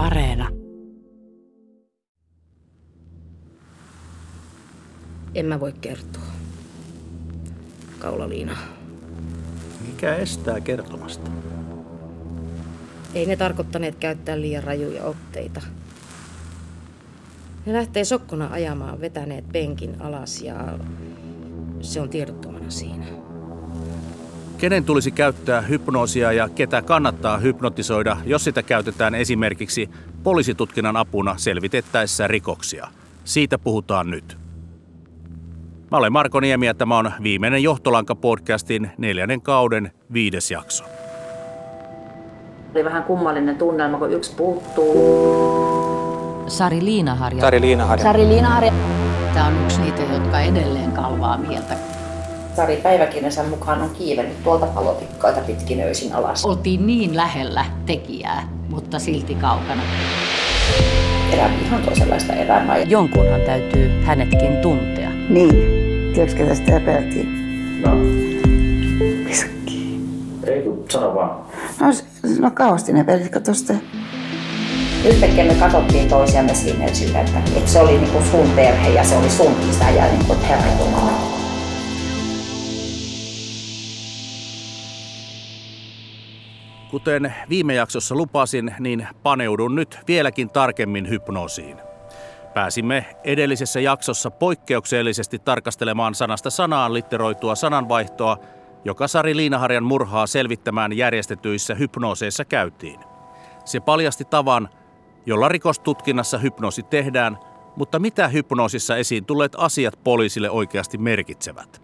Areena. En mä voi kertoa. Kaulaliina. Mikä estää kertomasta? Ei ne tarkoittaneet käyttää liian rajuja otteita. Ne lähtee sokkona ajamaan vetäneet penkin alas ja se on tiedottomana siinä. Kenen tulisi käyttää hypnoosia ja ketä kannattaa hypnotisoida, jos sitä käytetään esimerkiksi poliisitutkinnan apuna selvitettäessä rikoksia? Siitä puhutaan nyt. Mä olen Marko Niemi ja tämä on viimeinen Johtolanka-podcastin neljännen kauden viides jakso. Oli vähän kummallinen tunnelma, kun yksi puuttuu. Sari Liinaharja. Sari Liinaharja. Sari Liinaharja. Tämä on yksi niitä, jotka edelleen kalvaa mieltä. Sari päiväkirjansa mukaan on kiivennyt tuolta palotikkaita pitkin öisin alas. Oltiin niin lähellä tekijää, mutta silti kaukana. Elämä ihan toisenlaista elämää. Jonkunhan täytyy hänetkin tuntea. Niin. Tiedätkö ketä sitä epäiltiin? No, Pisakki. ei kun sano vaan. No, no kauheasti ne pelit, kato sitä. Yhtäkkiä me katsottiin toisiamme siinä että, että se oli niinku sun perhe ja se oli sun isä ja niinku, että herra Jumala. Kuten viime jaksossa lupasin, niin paneudun nyt vieläkin tarkemmin hypnoosiin. Pääsimme edellisessä jaksossa poikkeuksellisesti tarkastelemaan sanasta sanaan litteroitua sananvaihtoa, joka Sari Liinaharjan murhaa selvittämään järjestetyissä hypnooseissa käytiin. Se paljasti tavan, jolla rikostutkinnassa hypnoosi tehdään, mutta mitä hypnoosissa esiin tulleet asiat poliisille oikeasti merkitsevät.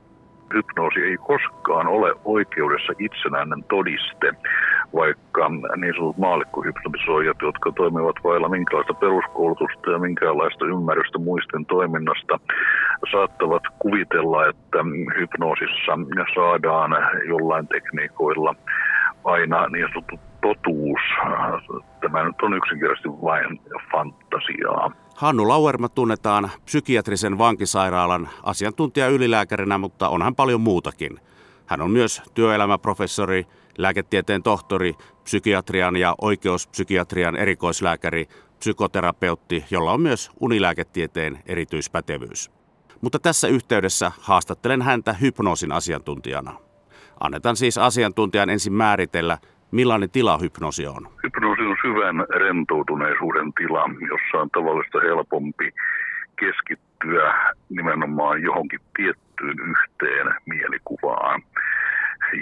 hypnoosi ei koskaan ole oikeudessa itsenäinen todiste, vaikka niin sanotut maallikkohypnotisoijat, jotka toimivat vailla minkälaista peruskoulutusta ja minkäänlaista ymmärrystä muisten toiminnasta, saattavat kuvitella, että hypnoosissa saadaan jollain tekniikoilla aina niin sanottu totuus. Tämä nyt on yksinkertaisesti vain fantasiaa. Hannu Lauerma tunnetaan psykiatrisen vankisairaalan asiantuntijaylilääkärinä, mutta onhan paljon muutakin. Hän on myös työelämäprofessori, lääketieteen tohtori, psykiatrian ja oikeuspsykiatrian erikoislääkäri, psykoterapeutti, jolla on myös unilääketieteen erityispätevyys. Mutta tässä yhteydessä haastattelen häntä hypnoosin asiantuntijana. Annetaan siis asiantuntijan ensin määritellä, millainen tila hypnoosi on. Hypnoosi on syvän rentoutuneisuuden tila, jossa on tavallista helpompi keskittyä nimenomaan johonkin tiettyyn yhteen mielikuvaan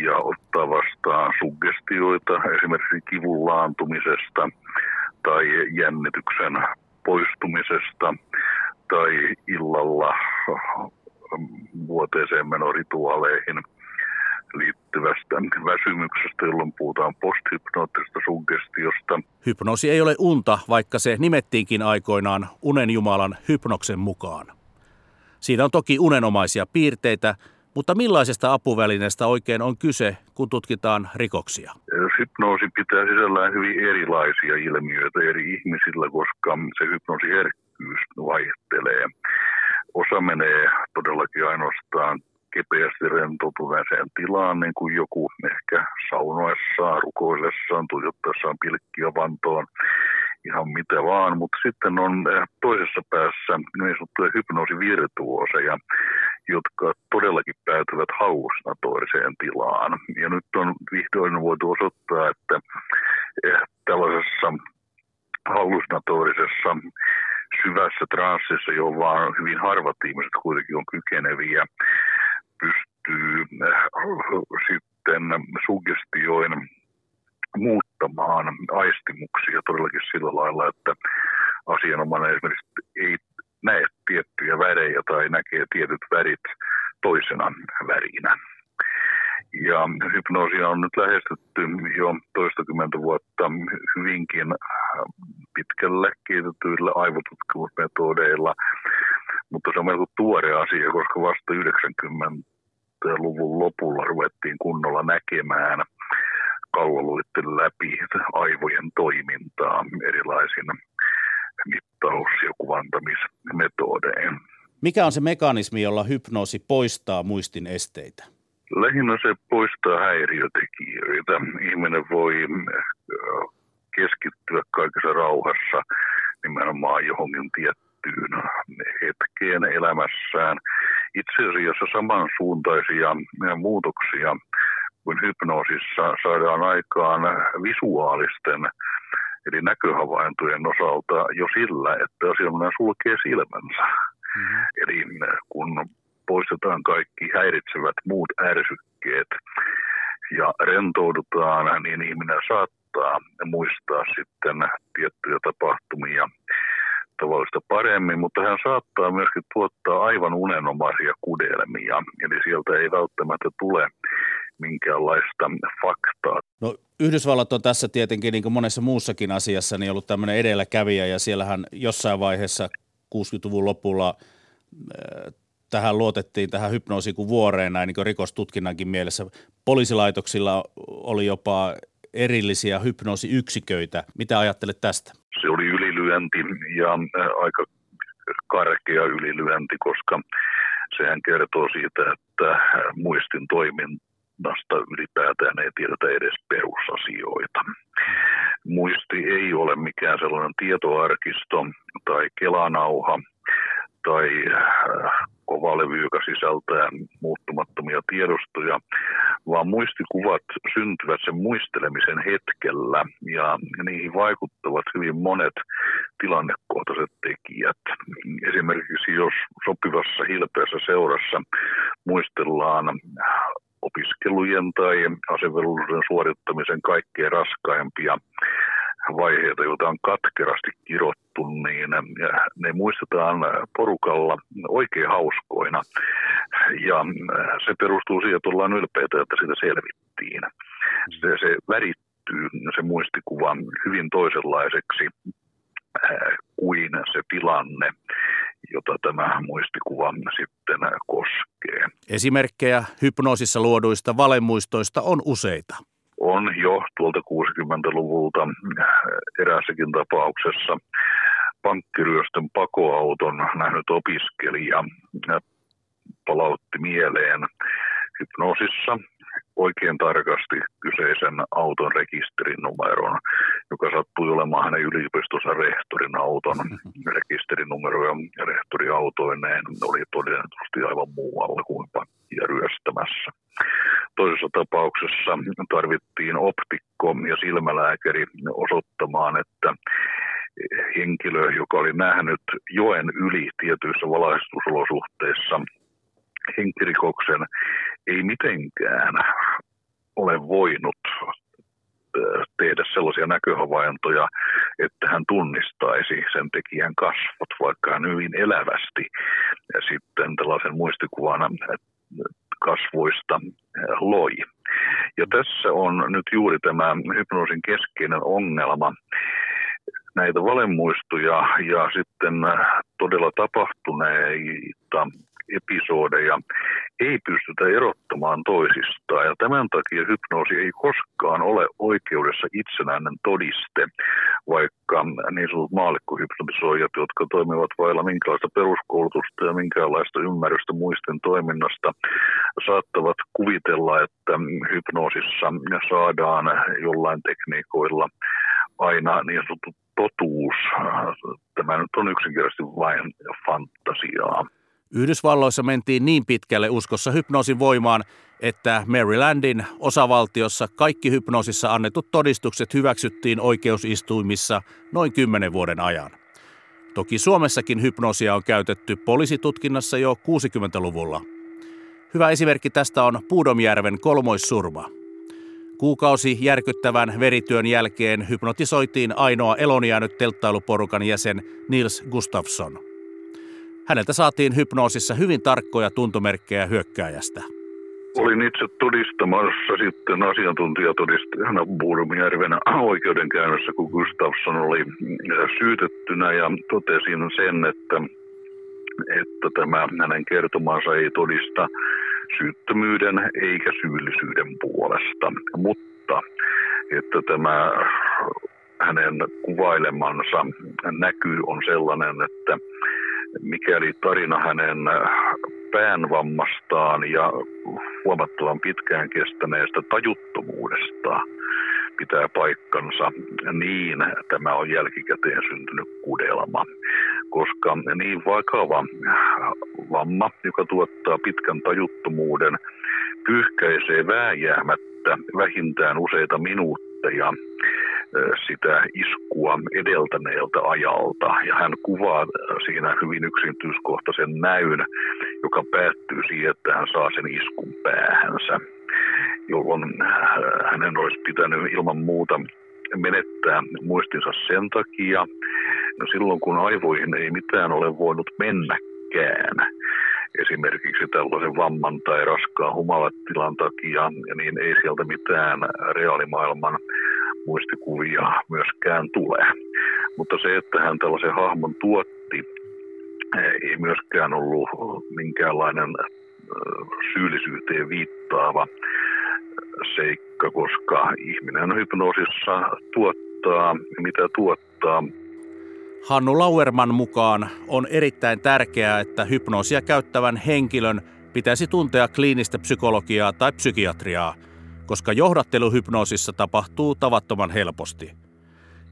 ja ottaa vastaan suggestioita esimerkiksi kivun laantumisesta tai jännityksen poistumisesta tai illalla vuoteeseen menorituaaleihin liittyvästä väsymyksestä, jolloin puhutaan posthypnoottisesta suggestiosta. Hypnoosi ei ole unta, vaikka se nimettiinkin aikoinaan unen jumalan hypnoksen mukaan. Siinä on toki unenomaisia piirteitä, mutta millaisesta apuvälineestä oikein on kyse, kun tutkitaan rikoksia? Hypnoosi pitää sisällään hyvin erilaisia ilmiöitä eri ihmisillä, koska se hypnoosiherkkyys vaihtelee. Osa menee todellakin ainoastaan kepeästi rentoutuneeseen tilaan, niin kuin joku ehkä saunoessaan, rukoillessaan, tuijottaessaan pilkkiä vantoon, ihan mitä vaan. Mutta sitten on eh, toisessa päässä niin sanottuja hypnoosivirtuoseja, jotka todellakin päätyvät hallusnatoriseen tilaan. Ja nyt on vihdoin voitu osoittaa, että eh, tällaisessa hallusnatorisessa syvässä transsissa, johon hyvin harvat ihmiset kuitenkin on kykeneviä, pystyy äh, sitten suggestioin muuttamaan aistimuksia todellakin sillä lailla, että asianomainen esimerkiksi ei näe tiettyjä värejä tai näkee tietyt värit toisena värinä. Ja hypnoosia on nyt lähestytty jo toistakymmentä vuotta hyvinkin äh, pitkälle kehitetyillä aivotutkimusmetodeilla, mutta se on melko tuore asia, koska vasta 90-luvun lopulla ruvettiin kunnolla näkemään kalvoluitten läpi aivojen toimintaa erilaisin mittaus- ja kuvantamismetodein. Mikä on se mekanismi, jolla hypnoosi poistaa muistin esteitä? Lähinnä se poistaa häiriötekijöitä. Ihminen voi äh, keskittyä kaikessa rauhassa nimenomaan johonkin tiettyyn hetkeen elämässään. Itse asiassa samansuuntaisia muutoksia kuin hypnoosissa saadaan aikaan visuaalisten eli näköhavaintojen osalta jo sillä, että asianomainen sulkee silmänsä. Mm-hmm. Eli kun poistetaan kaikki häiritsevät muut ärsykkeet ja rentoudutaan, niin ihminen saattaa muistaa sitten tiettyjä tapahtumia tavallista paremmin, mutta hän saattaa myöskin tuottaa aivan unenomaisia kudelmia, eli sieltä ei välttämättä tule minkäänlaista faktaa. No Yhdysvallat on tässä tietenkin niin kuin monessa muussakin asiassa niin ollut tämmöinen edelläkävijä ja siellähän jossain vaiheessa 60-luvun lopulla tähän luotettiin tähän hypnoosiin kuin vuoreen näin niin kuin rikostutkinnankin mielessä. Poliisilaitoksilla oli jopa erillisiä hypnoosiyksiköitä. Mitä ajattelet tästä? Se oli ylilyönti ja aika karkea ylilyönti, koska sehän kertoo siitä, että muistin toiminnasta ylipäätään ei tiedetä edes perusasioita. Muisti ei ole mikään sellainen tietoarkisto tai kelanauha tai kovalevy, joka sisältää muuttumattomia tiedostoja, vaan muistikuvat syntyvät sen muistelemisen hetkellä ja niihin vaikuttavat hyvin monet tilannekohtaiset tekijät. Esimerkiksi jos sopivassa hilpeässä seurassa muistellaan opiskelujen tai asevelvollisuuden suorittamisen kaikkein raskaimpia vaiheita, joita on katkerasti kirottu, niin ne muistetaan porukalla oikein hauskoina. Ja se perustuu siihen, että ollaan ylpeitä, että siitä selvittiin. Se, se värittyy se muistikuva hyvin toisenlaiseksi kuin se tilanne, jota tämä muistikuva sitten koskee. Esimerkkejä hypnoosissa luoduista valemuistoista on useita. On jo tuolta 60-luvulta erässäkin tapauksessa pankkiryöstön pakoauton nähnyt opiskelija palautti mieleen hypnoosissa oikein tarkasti kyseisen auton rekisterinumeron, joka sattui olemaan hänen yliopistonsa rehtorin auton rekisterinumero ja rehtoriautoineen. Oli todennetusti aivan muualla kuin pankkia ryöstämässä. Toisessa tapauksessa tarvittiin optikko ja silmälääkäri osoittamaan, että henkilö, joka oli nähnyt joen yli tietyissä valaistusolosuhteissa henkirikoksen, ei mitenkään ole voinut tehdä sellaisia näköhavaintoja, että hän tunnistaisi sen tekijän kasvot, vaikka hän hyvin elävästi ja sitten tällaisen muistikuvana kasvoista loi. Ja tässä on nyt juuri tämä hypnoosin keskeinen ongelma. Näitä valemuistoja ja sitten todella tapahtuneita episodeja ei pystytä erottamaan toisistaan. Ja tämän takia hypnoosi ei koskaan ole oikeudessa itsenäinen todiste, vaikka niin sanotut maallikkohypnotisoijat, jotka toimivat vailla minkälaista peruskoulutusta ja minkälaista ymmärrystä muisten toiminnasta, saattavat kuvitella, että hypnoosissa saadaan jollain tekniikoilla aina niin sanottu totuus. Tämä nyt on yksinkertaisesti vain fantasiaa. Yhdysvalloissa mentiin niin pitkälle uskossa hypnoosin voimaan, että Marylandin osavaltiossa kaikki hypnoosissa annetut todistukset hyväksyttiin oikeusistuimissa noin kymmenen vuoden ajan. Toki Suomessakin hypnoosia on käytetty poliisitutkinnassa jo 60-luvulla. Hyvä esimerkki tästä on Puudomjärven kolmoissurma. Kuukausi järkyttävän verityön jälkeen hypnotisoitiin ainoa elonjäänyt telttailuporukan jäsen Nils Gustafsson – Häneltä saatiin hypnoosissa hyvin tarkkoja tuntomerkkejä hyökkääjästä. Olin itse todistamassa sitten asiantuntijatodistajana Buurumijärven oikeudenkäynnissä, kun Gustafsson oli syytettynä ja totesin sen, että, että tämä hänen kertomansa ei todista syyttömyyden eikä syyllisyyden puolesta, mutta että tämä hänen kuvailemansa näky on sellainen, että mikäli tarina hänen päänvammastaan ja huomattavan pitkään kestäneestä tajuttomuudesta pitää paikkansa, niin tämä on jälkikäteen syntynyt kudelma. Koska niin vakava vamma, joka tuottaa pitkän tajuttomuuden, pyyhkäisee vääjäämättä vähintään useita minuutteja sitä iskua edeltäneeltä ajalta. Ja hän kuvaa siinä hyvin yksityiskohtaisen näyn, joka päättyy siihen, että hän saa sen iskun päähänsä, jolloin hänen olisi pitänyt ilman muuta menettää muistinsa sen takia, no silloin kun aivoihin ei mitään ole voinut mennäkään, esimerkiksi tällaisen vamman tai raskaan humalatilan takia, niin ei sieltä mitään reaalimaailman muistikuvia myöskään tule. Mutta se, että hän tällaisen hahmon tuotti, ei myöskään ollut minkäänlainen syyllisyyteen viittaava seikka, koska ihminen hypnoosissa tuottaa, mitä tuottaa. Hannu Lauerman mukaan on erittäin tärkeää, että hypnoosia käyttävän henkilön pitäisi tuntea kliinistä psykologiaa tai psykiatriaa – koska johdatteluhypnoosissa tapahtuu tavattoman helposti.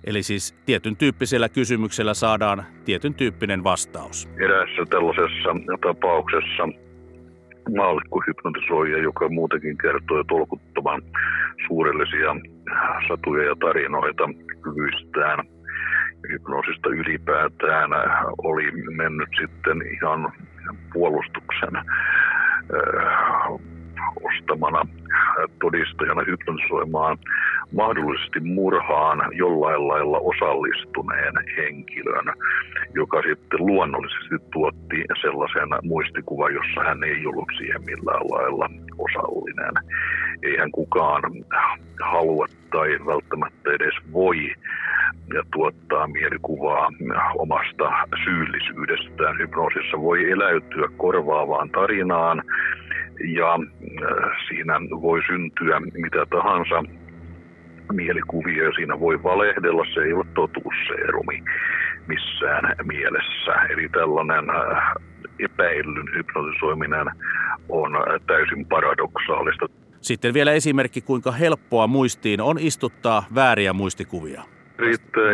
Eli siis tietyn tyyppisellä kysymyksellä saadaan tietyn tyyppinen vastaus. Eräässä tällaisessa tapauksessa maallikko hypnotisoija, joka muutenkin kertoi tolkuttoman suurellisia satuja ja tarinoita kyvyistään hypnoosista ylipäätään, oli mennyt sitten ihan puolustuksen ostamana todistajana hypnotisoimaan mahdollisesti murhaan jollain lailla osallistuneen henkilön, joka sitten luonnollisesti tuotti sellaisen muistikuvan, jossa hän ei ollut siihen millään lailla osallinen. Eihän kukaan halua tai välttämättä edes voi ja tuottaa mielikuvaa omasta syyllisyydestään. Hypnoosissa voi eläytyä korvaavaan tarinaan, ja äh, siinä voi syntyä mitä tahansa mielikuvia, siinä voi valehdella, se ei ole totuusseerumi missään mielessä. Eli tällainen äh, epäillyn hypnotisoiminen on äh, täysin paradoksaalista. Sitten vielä esimerkki, kuinka helppoa muistiin on istuttaa vääriä muistikuvia. Riittää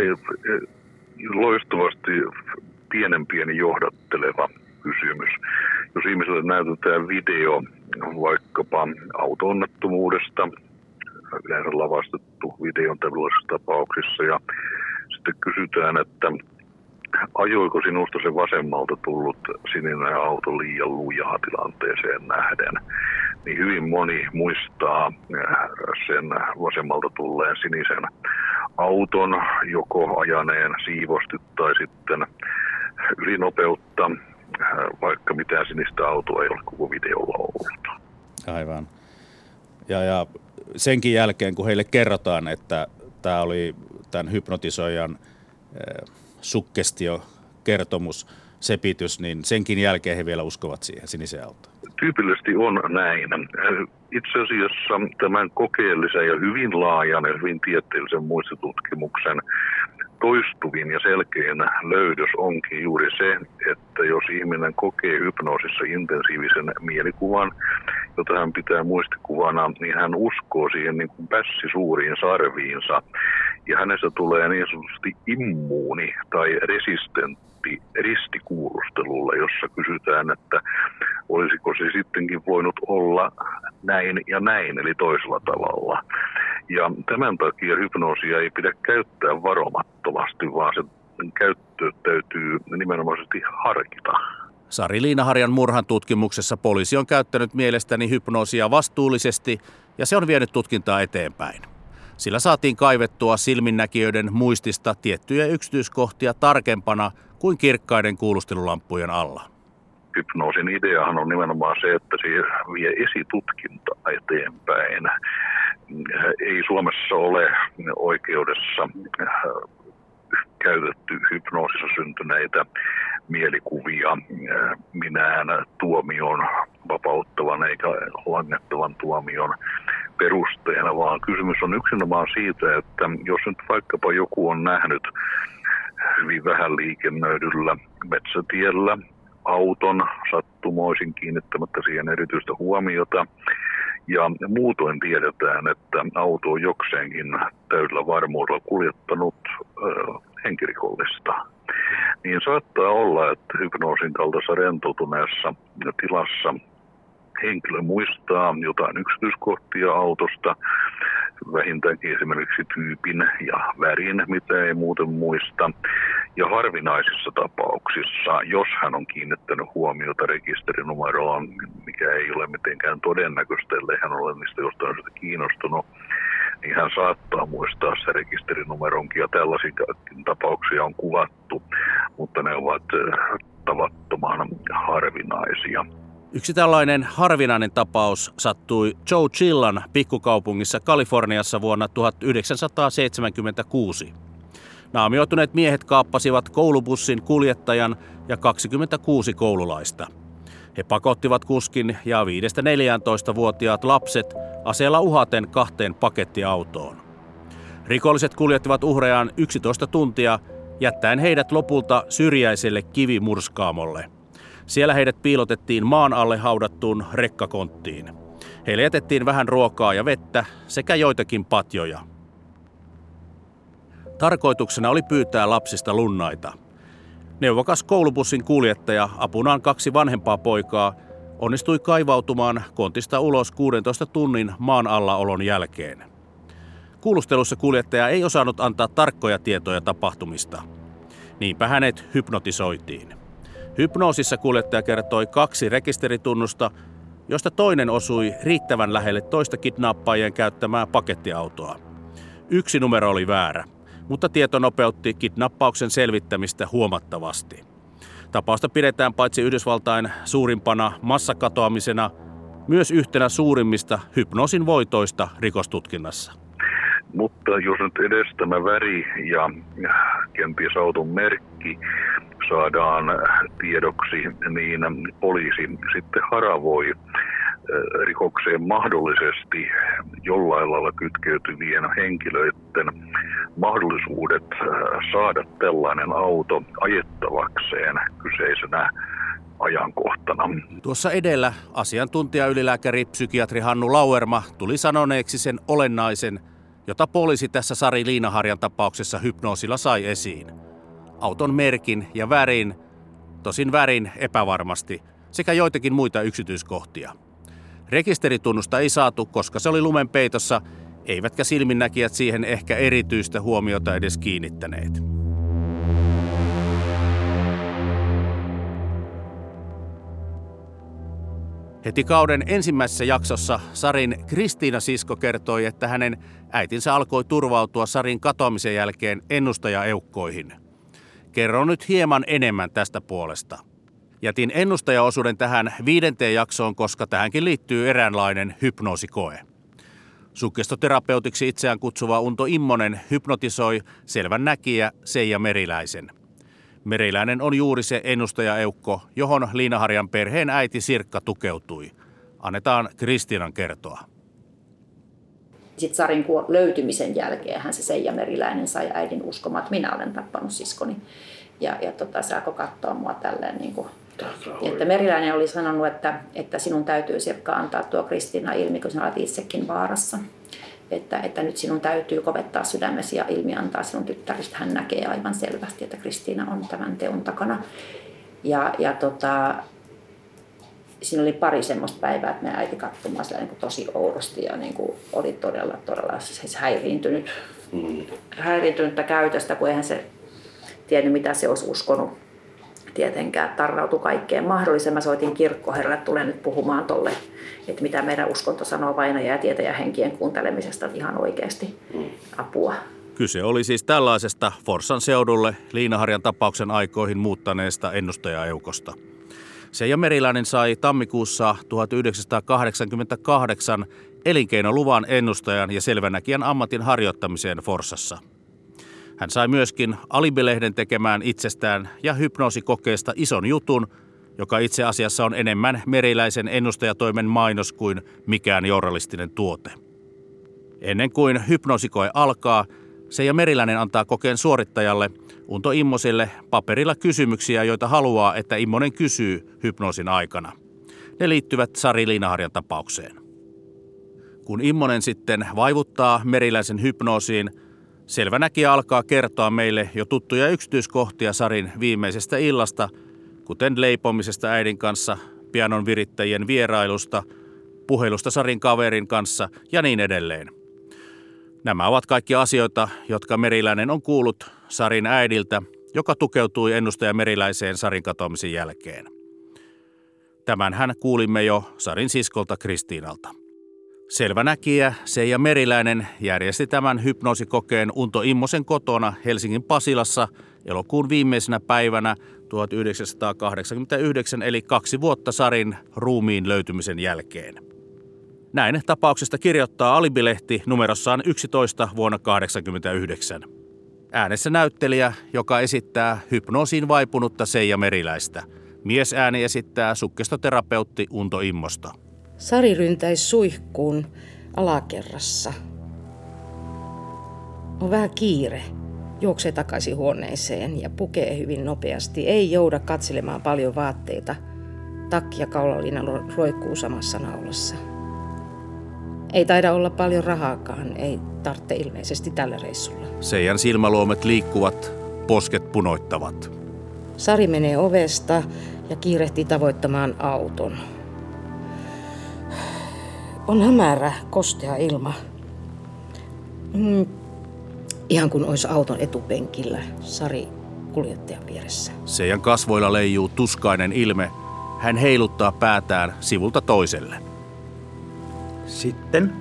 loistavasti pienen pieni johdatteleva kysymys. Jos ihmiselle näytetään video vaikkapa auto-onnettomuudesta, yleensä lavastettu videon tällaisissa tapauksissa, ja sitten kysytään, että ajoiko sinusta se vasemmalta tullut sininen auto liian lujaa tilanteeseen nähden, niin hyvin moni muistaa sen vasemmalta tulleen sinisen auton, joko ajaneen siivosti tai sitten ylinopeutta vaikka mitään sinistä autoa ei ole koko videolla ollut. Aivan. Ja, ja senkin jälkeen, kun heille kerrotaan, että tämä oli tämän hypnotisoijan äh, sukkestiokertomus, sepitys, niin senkin jälkeen he vielä uskovat siihen siniseen autoon. Tyypillisesti on näin. Itse asiassa tämän kokeellisen ja hyvin laajan ja hyvin tieteellisen muistitutkimuksen toistuvin ja selkein löydös onkin juuri se, että jos ihminen kokee hypnoosissa intensiivisen mielikuvan, jota hän pitää muistikuvana, niin hän uskoo siihen niin kuin pässi suuriin sarviinsa. Ja hänestä tulee niin sanotusti immuuni tai resistentti ristikuulustelulle, jossa kysytään, että olisiko se sittenkin voinut olla näin ja näin, eli toisella tavalla. Ja tämän takia hypnoosia ei pidä käyttää varomattomasti, vaan se käyttö täytyy nimenomaisesti harkita. Sari Liinaharjan murhan tutkimuksessa poliisi on käyttänyt mielestäni hypnoosia vastuullisesti ja se on vienyt tutkintaa eteenpäin. Sillä saatiin kaivettua silminnäkijöiden muistista tiettyjä yksityiskohtia tarkempana kuin kirkkaiden kuulustelulampujen alla. Hypnoosin ideahan on nimenomaan se, että se vie esitutkinta eteenpäin ei Suomessa ole oikeudessa äh, käytetty hypnoosissa syntyneitä mielikuvia minään tuomion vapauttavan eikä langettavan tuomion perusteena, vaan kysymys on yksinomaan siitä, että jos nyt vaikkapa joku on nähnyt hyvin vähän liikennöidyllä metsätiellä auton sattumoisin kiinnittämättä siihen erityistä huomiota, Ja muutoin tiedetään, että auto on jokseenkin täydellä varmuudella kuljettanut ö, henkirikollista. Niin saattaa olla, että hypnoosin kaltaisessa rentoutuneessa tilassa henkilö muistaa jotain yksityiskohtia autosta, vähintäänkin esimerkiksi tyypin ja värin, mitä ei muuten muista. Ja harvinaisissa tapauksissa, jos hän on kiinnittänyt huomiota rekisterinumeroon, mikä ei ole mitenkään todennäköistä, ellei hän ole niistä jostain syystä kiinnostunut, niin hän saattaa muistaa se rekisterinumeronkin ja tällaisia tapauksia on kuvattu, mutta ne ovat eh, tavattoman harvinaisia. Yksi tällainen harvinainen tapaus sattui Joe Chillan pikkukaupungissa Kaliforniassa vuonna 1976. Naamioituneet miehet kaappasivat koulubussin kuljettajan ja 26 koululaista. He pakottivat kuskin ja 5-14-vuotiaat lapset aseella uhaten kahteen pakettiautoon. Rikolliset kuljettivat uhrejaan 11 tuntia, jättäen heidät lopulta syrjäiselle kivimurskaamolle – siellä heidät piilotettiin maan alle haudattuun rekkakonttiin. Heille jätettiin vähän ruokaa ja vettä sekä joitakin patjoja. Tarkoituksena oli pyytää lapsista lunnaita. Neuvokas koulubussin kuljettaja, apunaan kaksi vanhempaa poikaa, onnistui kaivautumaan kontista ulos 16 tunnin maan alla olon jälkeen. Kuulustelussa kuljettaja ei osannut antaa tarkkoja tietoja tapahtumista. Niinpä hänet hypnotisoitiin. Hypnoosissa kuljettaja kertoi kaksi rekisteritunnusta, josta toinen osui riittävän lähelle toista kidnappaajien käyttämää pakettiautoa. Yksi numero oli väärä, mutta tieto nopeutti kidnappauksen selvittämistä huomattavasti. Tapausta pidetään paitsi Yhdysvaltain suurimpana massakatoamisena, myös yhtenä suurimmista hypnoosin voitoista rikostutkinnassa. Mutta jos nyt edes tämä väri ja kenties auton merkki saadaan tiedoksi, niin poliisi sitten haravoi rikokseen mahdollisesti jollain lailla kytkeytyvien henkilöiden mahdollisuudet saada tällainen auto ajettavakseen kyseisenä ajankohtana. Tuossa edellä asiantuntijaylilääkäri psykiatri Hannu Lauerma tuli sanoneeksi sen olennaisen, jota poliisi tässä Sari Liinaharjan tapauksessa hypnoosilla sai esiin – auton merkin ja värin, tosin värin epävarmasti, sekä joitakin muita yksityiskohtia. Rekisteritunnusta ei saatu, koska se oli lumen peitossa, eivätkä silminnäkijät siihen ehkä erityistä huomiota edes kiinnittäneet. Heti kauden ensimmäisessä jaksossa Sarin Kristiina Sisko kertoi, että hänen äitinsä alkoi turvautua Sarin katoamisen jälkeen ennustajaeukkoihin – Kerron nyt hieman enemmän tästä puolesta. Jätin ennustajaosuuden tähän viidenteen jaksoon, koska tähänkin liittyy eräänlainen hypnoosikoe. Sukkestoterapeutiksi itseään kutsuva Unto Immonen hypnotisoi selvän näkijä Seija Meriläisen. Meriläinen on juuri se ennustajaeukko, johon Liinaharjan perheen äiti Sirkka tukeutui. Annetaan Kristinan kertoa. Sitten Sarin löytymisen jälkeen hän se Seija Meriläinen sai äidin uskomaan, että minä olen tappanut siskoni. Ja, ja tota, se alkoi katsoa mua tälleen niin kuin, että Meriläinen oli sanonut, että, että sinun täytyy Sirkka antaa tuo Kristiina ilmi, kun sinä olet itsekin vaarassa. Että, että nyt sinun täytyy kovettaa sydämesi ja ilmi antaa sinun tyttäristä. Hän näkee aivan selvästi, että Kristiina on tämän teon takana. Ja, ja tota, siinä oli pari semmoista päivää, että me äiti katsomaan sitä niin kuin tosi oudosti ja niin kuin oli todella, todella siis häiriintynyt, mm. häiriintynyttä käytöstä, kun eihän se tiennyt, mitä se olisi uskonut tietenkään tarrautui kaikkeen mahdolliseen. Mä soitin kirkkoherralle, että tulen nyt puhumaan tolle, että mitä meidän uskonto sanoo vainaja ja tietä ja henkien kuuntelemisesta, ihan oikeasti mm. apua. Kyse oli siis tällaisesta Forssan seudulle Liinaharjan tapauksen aikoihin muuttaneesta ennustajaeukosta. Seija Meriläinen sai tammikuussa 1988 elinkeinoluvan ennustajan ja selvänäkijän ammatin harjoittamiseen Forsassa. Hän sai myöskin Alibilehden tekemään itsestään ja hypnoosikokeesta ison jutun, joka itse asiassa on enemmän meriläisen ennustajatoimen mainos kuin mikään journalistinen tuote. Ennen kuin hypnoosikoe alkaa, Seija Meriläinen antaa kokeen suorittajalle Unto Immoselle paperilla kysymyksiä, joita haluaa, että Immonen kysyy hypnoosin aikana. Ne liittyvät Sari Liinaharjan tapaukseen. Kun Immonen sitten vaivuttaa meriläisen hypnoosiin, selvänäkijä alkaa kertoa meille jo tuttuja yksityiskohtia Sarin viimeisestä illasta, kuten leipomisesta äidin kanssa, pianon virittäjien vierailusta, puhelusta Sarin kaverin kanssa ja niin edelleen. Nämä ovat kaikki asioita, jotka Meriläinen on kuullut Sarin äidiltä, joka tukeutui ennustaja Meriläiseen Sarin katoamisen jälkeen. Tämän hän kuulimme jo Sarin siskolta Kristiinalta. Selvänäkijä Seija Meriläinen järjesti tämän hypnoosikokeen Unto Immosen kotona Helsingin Pasilassa elokuun viimeisenä päivänä 1989 eli kaksi vuotta Sarin ruumiin löytymisen jälkeen. Näin tapauksesta kirjoittaa Alibilehti numerossaan 11 vuonna 1989. Äänessä näyttelijä, joka esittää hypnoosiin vaipunutta Seija Meriläistä. Miesääni esittää sukkestoterapeutti Unto Immosta. Sari ryntäisi suihkuun alakerrassa. On vähän kiire. Juoksee takaisin huoneeseen ja pukee hyvin nopeasti. Ei jouda katselemaan paljon vaatteita. Takki ja kaulallina roikkuu samassa naulassa. Ei taida olla paljon rahaakaan, ei tarvitse ilmeisesti tällä reissulla. Seijan silmäluomet liikkuvat, posket punoittavat. Sari menee ovesta ja kiirehtii tavoittamaan auton. On hämärä, kostea ilma. Mm, ihan kuin olisi auton etupenkillä, Sari kuljettajan vieressä. Seijan kasvoilla leijuu tuskainen ilme. Hän heiluttaa päätään sivulta toiselle. Sitten?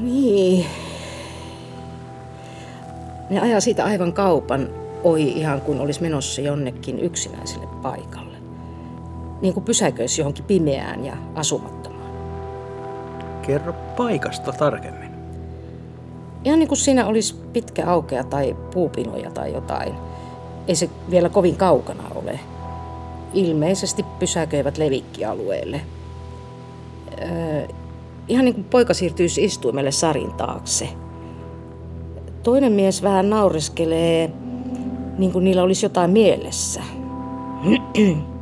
Niin. Ne ajaa siitä aivan kaupan ohi ihan kuin olisi menossa jonnekin yksinäiselle paikalle. Niin kuin pysäköisi johonkin pimeään ja asumattomaan. Kerro paikasta tarkemmin. Ihan niin kuin siinä olisi pitkä aukea tai puupinoja tai jotain. Ei se vielä kovin kaukana ole. Ilmeisesti pysäköivät levikkialueelle. Öö, ihan niin kuin poika siirtyisi istuimelle Sarin taakse. Toinen mies vähän naureskelee, niin kuin niillä olisi jotain mielessä.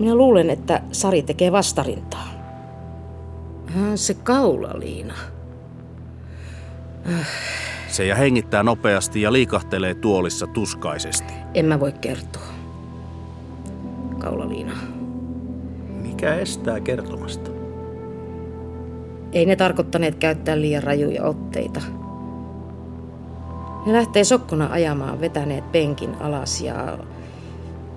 Minä luulen, että Sari tekee vastarintaa. Ah, se kaulaliina. Se ja hengittää nopeasti ja liikahtelee tuolissa tuskaisesti. En mä voi kertoa. Kaulaliina. Mikä estää kertomasta? Ei ne tarkoittaneet käyttää liian rajuja otteita. Ne lähtee sokkona ajamaan vetäneet penkin alas ja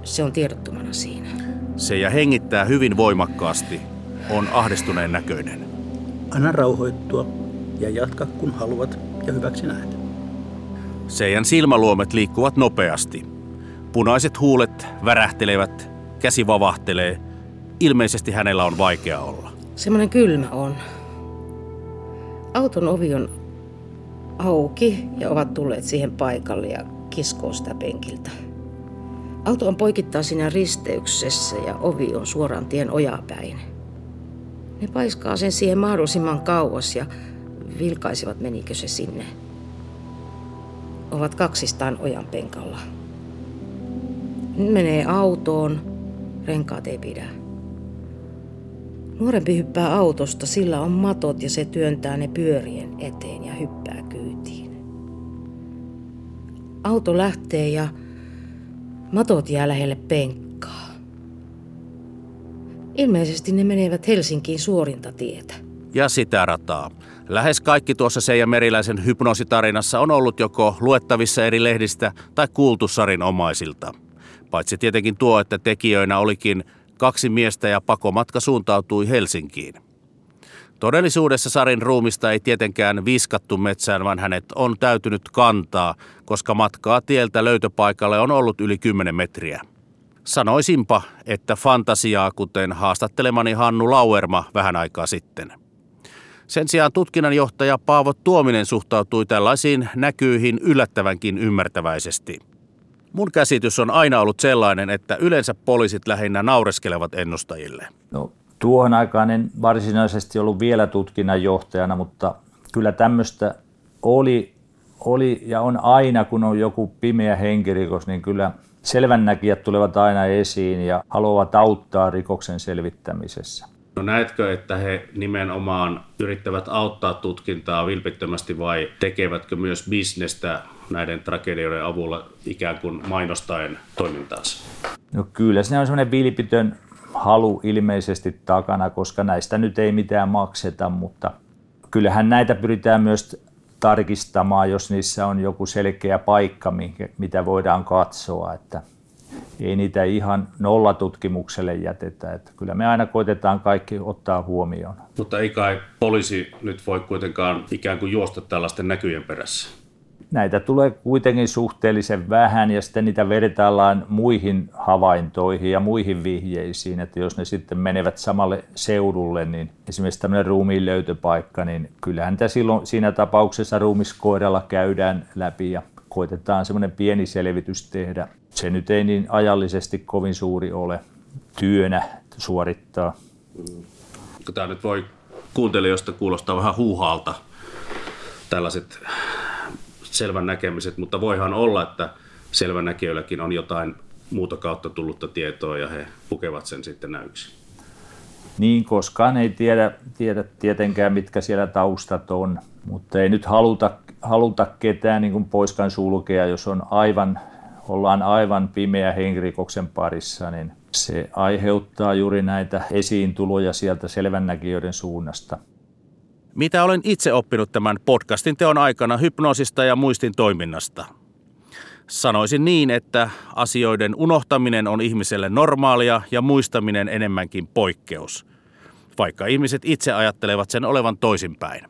se on tiedottomana siinä. Se ja hengittää hyvin voimakkaasti. On ahdistuneen näköinen. Anna rauhoittua ja jatka kun haluat ja hyväksi näet. Seijan silmäluomet liikkuvat nopeasti. Punaiset huulet värähtelevät, käsi vavahtelee. Ilmeisesti hänellä on vaikea olla. Semmoinen kylmä on. Auton ovi on auki ja ovat tulleet siihen paikalle ja kiskoo sitä penkiltä. Auto on poikittaa siinä risteyksessä ja ovi on suoraan tien ojapäin. Ne paiskaa sen siihen mahdollisimman kauas ja vilkaisivat menikö se sinne. Ovat kaksistaan ojan penkalla. Menee autoon, renkaat ei pidä. Nuorempi hyppää autosta, sillä on matot ja se työntää ne pyörien eteen ja hyppää kyytiin. Auto lähtee ja matot jää lähelle penkkaa. Ilmeisesti ne menevät Helsinkiin suorinta tietä. Ja sitä rataa. Lähes kaikki tuossa Seija Meriläisen hypnoositarinassa on ollut joko luettavissa eri lehdistä tai kuultu Sarin omaisilta. Paitsi tietenkin tuo, että tekijöinä olikin kaksi miestä ja pakomatka suuntautui Helsinkiin. Todellisuudessa Sarin ruumista ei tietenkään viskattu metsään, vaan hänet on täytynyt kantaa, koska matkaa tieltä löytöpaikalle on ollut yli 10 metriä. Sanoisinpa, että fantasiaa, kuten haastattelemani Hannu Lauerma vähän aikaa sitten. Sen sijaan tutkinnanjohtaja Paavo Tuominen suhtautui tällaisiin näkyihin yllättävänkin ymmärtäväisesti – Mun käsitys on aina ollut sellainen, että yleensä poliisit lähinnä naureskelevat ennustajille. No, tuohon aikaan en varsinaisesti ollut vielä tutkinnanjohtajana, mutta kyllä tämmöistä oli, oli ja on aina, kun on joku pimeä henkirikos, niin kyllä selvännäkijät tulevat aina esiin ja haluavat auttaa rikoksen selvittämisessä. No näetkö, että he nimenomaan yrittävät auttaa tutkintaa vilpittömästi vai tekevätkö myös bisnestä näiden tragedioiden avulla ikään kuin mainostaen toimintaansa? No kyllä se on semmoinen vilpitön halu ilmeisesti takana, koska näistä nyt ei mitään makseta, mutta kyllähän näitä pyritään myös tarkistamaan, jos niissä on joku selkeä paikka, mitä voidaan katsoa, että ei niitä ihan nollatutkimukselle jätetä. Että kyllä me aina koitetaan kaikki ottaa huomioon. Mutta ei kai poliisi nyt voi kuitenkaan ikään kuin juosta tällaisten näkyjen perässä? Näitä tulee kuitenkin suhteellisen vähän ja sitten niitä vertaillaan muihin havaintoihin ja muihin vihjeisiin, että jos ne sitten menevät samalle seudulle, niin esimerkiksi tämmöinen ruumiin löytöpaikka, niin kyllähän tämä silloin siinä tapauksessa ruumiskoiralla käydään läpi ja koitetaan semmoinen pieni selvitys tehdä. Se nyt ei niin ajallisesti kovin suuri ole työnä suorittaa. Tämä nyt voi kuuntelijoista kuulostaa vähän huuhaalta tällaiset selvän näkemiset, mutta voihan olla, että näkijöilläkin on jotain muuta kautta tullutta tietoa ja he pukevat sen sitten näyksi. Niin, koskaan ei tiedä, tiedä tietenkään, mitkä siellä taustat on, mutta ei nyt haluta, haluta ketään niin kuin poiskaan sulkea, jos on aivan, ollaan aivan pimeä henkirikoksen parissa, niin se aiheuttaa juuri näitä esiintuloja sieltä selvännäkijöiden suunnasta. Mitä olen itse oppinut tämän podcastin teon aikana hypnoosista ja muistin toiminnasta? Sanoisin niin, että asioiden unohtaminen on ihmiselle normaalia ja muistaminen enemmänkin poikkeus, vaikka ihmiset itse ajattelevat sen olevan toisinpäin.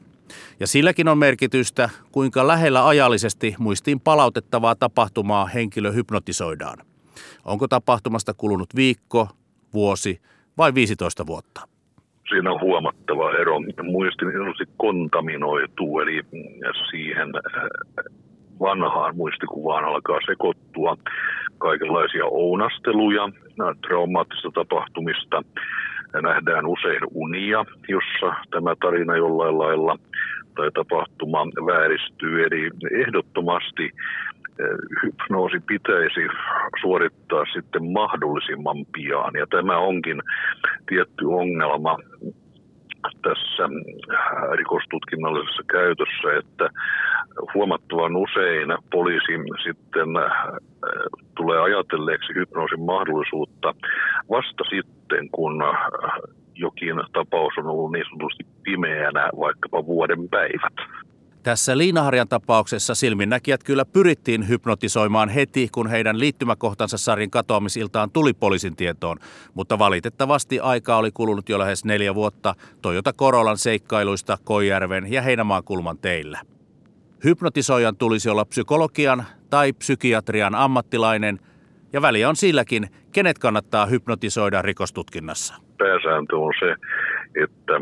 Ja silläkin on merkitystä, kuinka lähellä ajallisesti muistiin palautettavaa tapahtumaa henkilö hypnotisoidaan. Onko tapahtumasta kulunut viikko, vuosi vai 15 vuotta? Siinä on huomattava ero. Muisti kontaminoituu, eli siihen äh, vanhaan muistikuvaan alkaa sekoittua kaikenlaisia ounasteluja traumaattista tapahtumista. Nähdään usein unia, jossa tämä tarina jollain lailla tai tapahtuma vääristyy. Eli ehdottomasti hypnoosi pitäisi suorittaa sitten mahdollisimman pian. Ja tämä onkin tietty ongelma tässä rikostutkinnallisessa käytössä, että huomattavan usein poliisi sitten tulee ajatelleeksi hypnoosin mahdollisuutta vasta sitten, kun jokin tapaus on ollut niin sanotusti pimeänä vaikkapa vuoden päivät. Tässä Liinaharjan tapauksessa silminnäkijät kyllä pyrittiin hypnotisoimaan heti, kun heidän liittymäkohtansa Sarin katoamisiltaan tuli poliisin tietoon, mutta valitettavasti aikaa oli kulunut jo lähes neljä vuotta Toyota Corolan seikkailuista Koijärven ja Heinämaan kulman teillä. Hypnotisoijan tulisi olla psykologian tai psykiatrian ammattilainen, ja väliä on silläkin, kenet kannattaa hypnotisoida rikostutkinnassa. Pääsääntö on se, että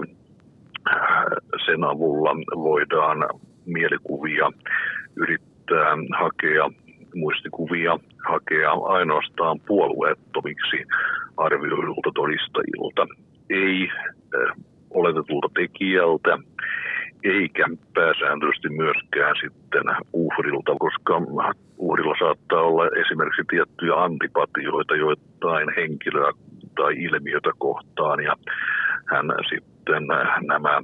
sen avulla voidaan mielikuvia, yrittää hakea muistikuvia, hakea ainoastaan puolueettomiksi arvioidulta todistajilta, ei äh, oletetulta tekijältä, eikä pääsääntöisesti myöskään sitten uhrilta, koska uhrilla saattaa olla esimerkiksi tiettyjä antipatioita joitain henkilöä tai ilmiötä kohtaan ja hän sitten nämä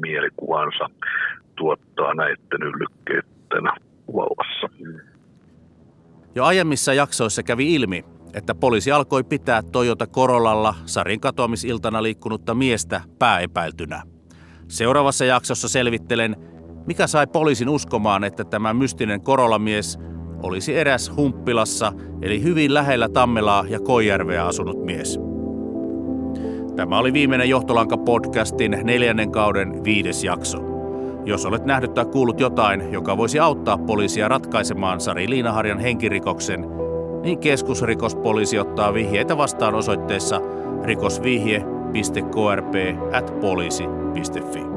mielikuvansa tuottaa näiden yllykkeiden vallassa. Jo aiemmissa jaksoissa kävi ilmi, että poliisi alkoi pitää Toyota Korolalla Sarin katoamisiltana liikkunutta miestä pääepäiltynä. Seuraavassa jaksossa selvittelen, mikä sai poliisin uskomaan, että tämä mystinen Korolamies olisi eräs Humppilassa, eli hyvin lähellä Tammelaa ja Koijärveä asunut mies. Tämä oli viimeinen Johtolanka-podcastin neljännen kauden viides jakso. Jos olet nähnyt tai kuullut jotain, joka voisi auttaa poliisia ratkaisemaan Sari Liinaharjan henkirikoksen, niin keskusrikospoliisi ottaa vihjeitä vastaan osoitteessa rikosvihje.krp.poliisi.fi.